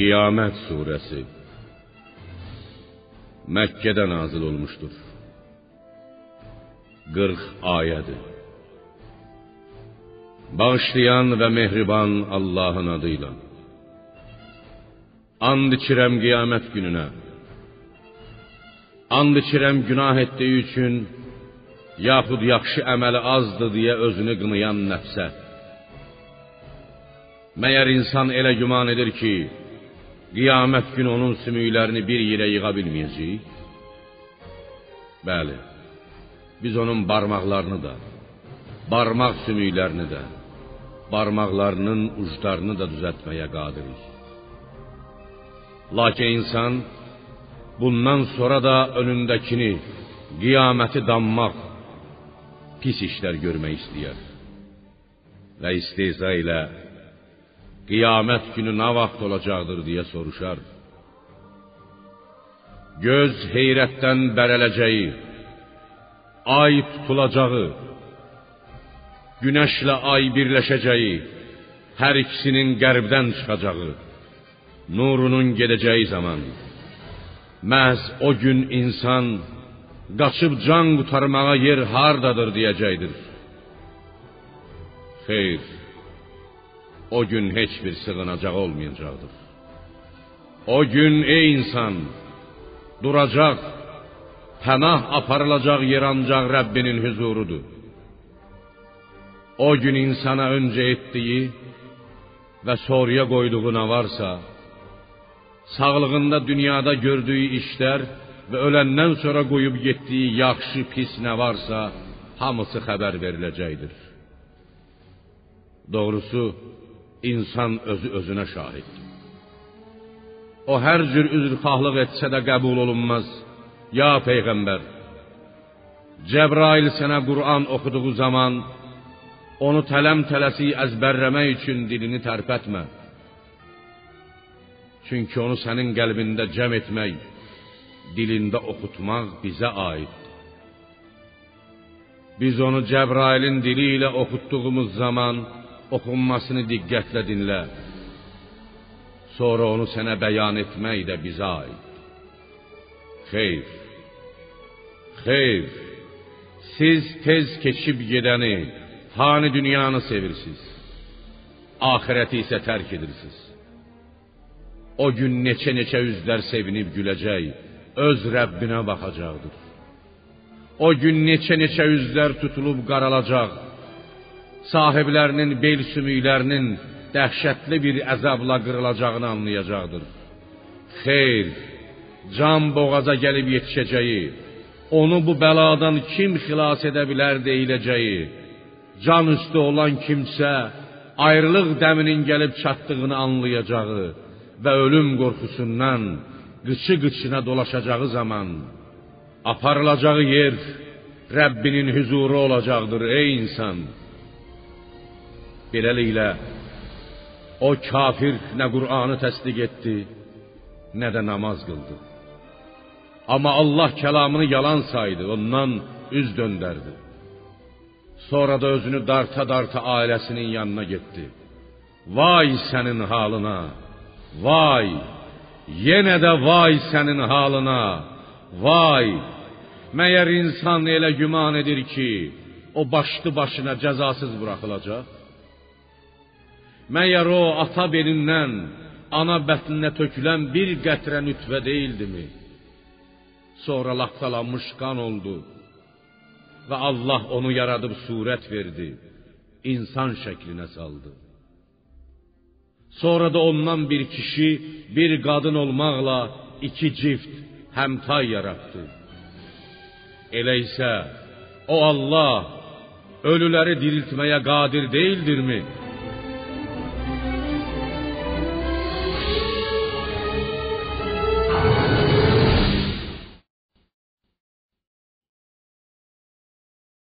Qiyamət surəsi Məkkədə nazil olmuşdur. 40 ayədir. Bağışlayan və mehriban Allahın adıyla. And içirəm qiyamət gününə. And içirəm günah etdiyi üçün yaxud yaxşı əməli azdır deyə özünü qınayan nəfsə. Məyər insan elə güman edir ki, qiyamət günü onun sümüklərini bir yerə yığa bilməyəcək? Bəli. Biz onun barmaqlarını da, barmaq sümüklərini də, barmaqlarının uclarını da düzəltməyə qadirik. Lakin insan bundan sonra da önündəkini, qiyaməti dammaq, pis işlər görmək istəyər. Və istehza ilə qiyamət günü nə vaxt olacaqdır deyə soruşar. Göz heyrətdən bərələcəyi, ay tutulacağı, günəşlə ay birləşəcəyi, hər ikisinin qərbdən çıxacağı, nurunun gedəcəyi zaman məhz o gün insan qaçıb can qurtarmağa yer hardadır deyəcəkdir. Xeyr. O gün heç bir sığınacaq olmayacaqdır. O gün ey insan duracaq, pənah aparılacaq yer ancaq Rəbbinin huzurudur. O gün insana öncə etdiyi və sonraya qoyduğu nə varsa, sağlığında dünyada gördüyü işlər və öləndən sonra qoyub getdiyi yaxşı, pis nə varsa, hamısı xəbər veriləcəkdir. Doğrusu, insan özü özünə şahiddir. O hər cür üzrxahlıq etsə də qəbul olunmaz. Ya peyğəmbər, Cəbrail sənə Qur'an oxuduğu zaman onu tələm-tələsik əzbərləmək üçün dilini tərpətmə. Çünki onu sənin qəlbində cəm etmək, dilində oxutmaq bizə aiddir. Biz onu Cəbrailin dili ilə oxutduğumuz zaman oxunmasını diqqətlə dinlə. Sonra onu sənə bəyan etmək də bizə aid. Xeyr. Xeyr. Siz tez keçib gedəni, fani dünyanı sevirsiniz. Axirəti isə tərk edirsiniz. O gün neçə-neçə üzlər sevinib güləcək, öz Rəbbinə baxacaqdır. O gün neçə-neçə üzlər tutulub qaralacaq. Sahiblərinin bel sümüklərinin dəhşətli bir əzabla qırılacağını anlayacaqdır. Xeyr, can boğaza gəlib yetişəcəyi, onu bu bəladan kim xilas edə bilər deyiləcəyi, can üstü olan kimsə ayrılıq dəminin gəlib çatdığını anlayacağı və ölüm qorxusundan qıçı-qıçına dolaşacağı zaman aparılacağı yer Rəbbinin huzuru olacaqdır ey insan. Beləliklə o kafir nə Qur'anı təsdiq etdi, nə də namaz qıldı. Amma Allah kəlamını yalan saydı, ondan üz döndərdi. Sonra da özünü darta-darta ailəsinin yanına getdi. Vay sənin halına! Vay! Yenə də vay sənin halına! Vay! Məyər insan elə güman edir ki, o başlı başına cəzasız buraxılacaq? Məyər o ata belindən ana bətninə tökülən bir qətrə nütvə deyildimi? Sonra laxtalanmış qan oldu və Allah onu yaradıb surət verdi, insan şəklinə saldı. Sonra da ondan bir kişi, bir qadın olmaqla iki cift həmtay yaratdı. Elə isə o Allah ölüləri diriltməyə qadir deyildirmi?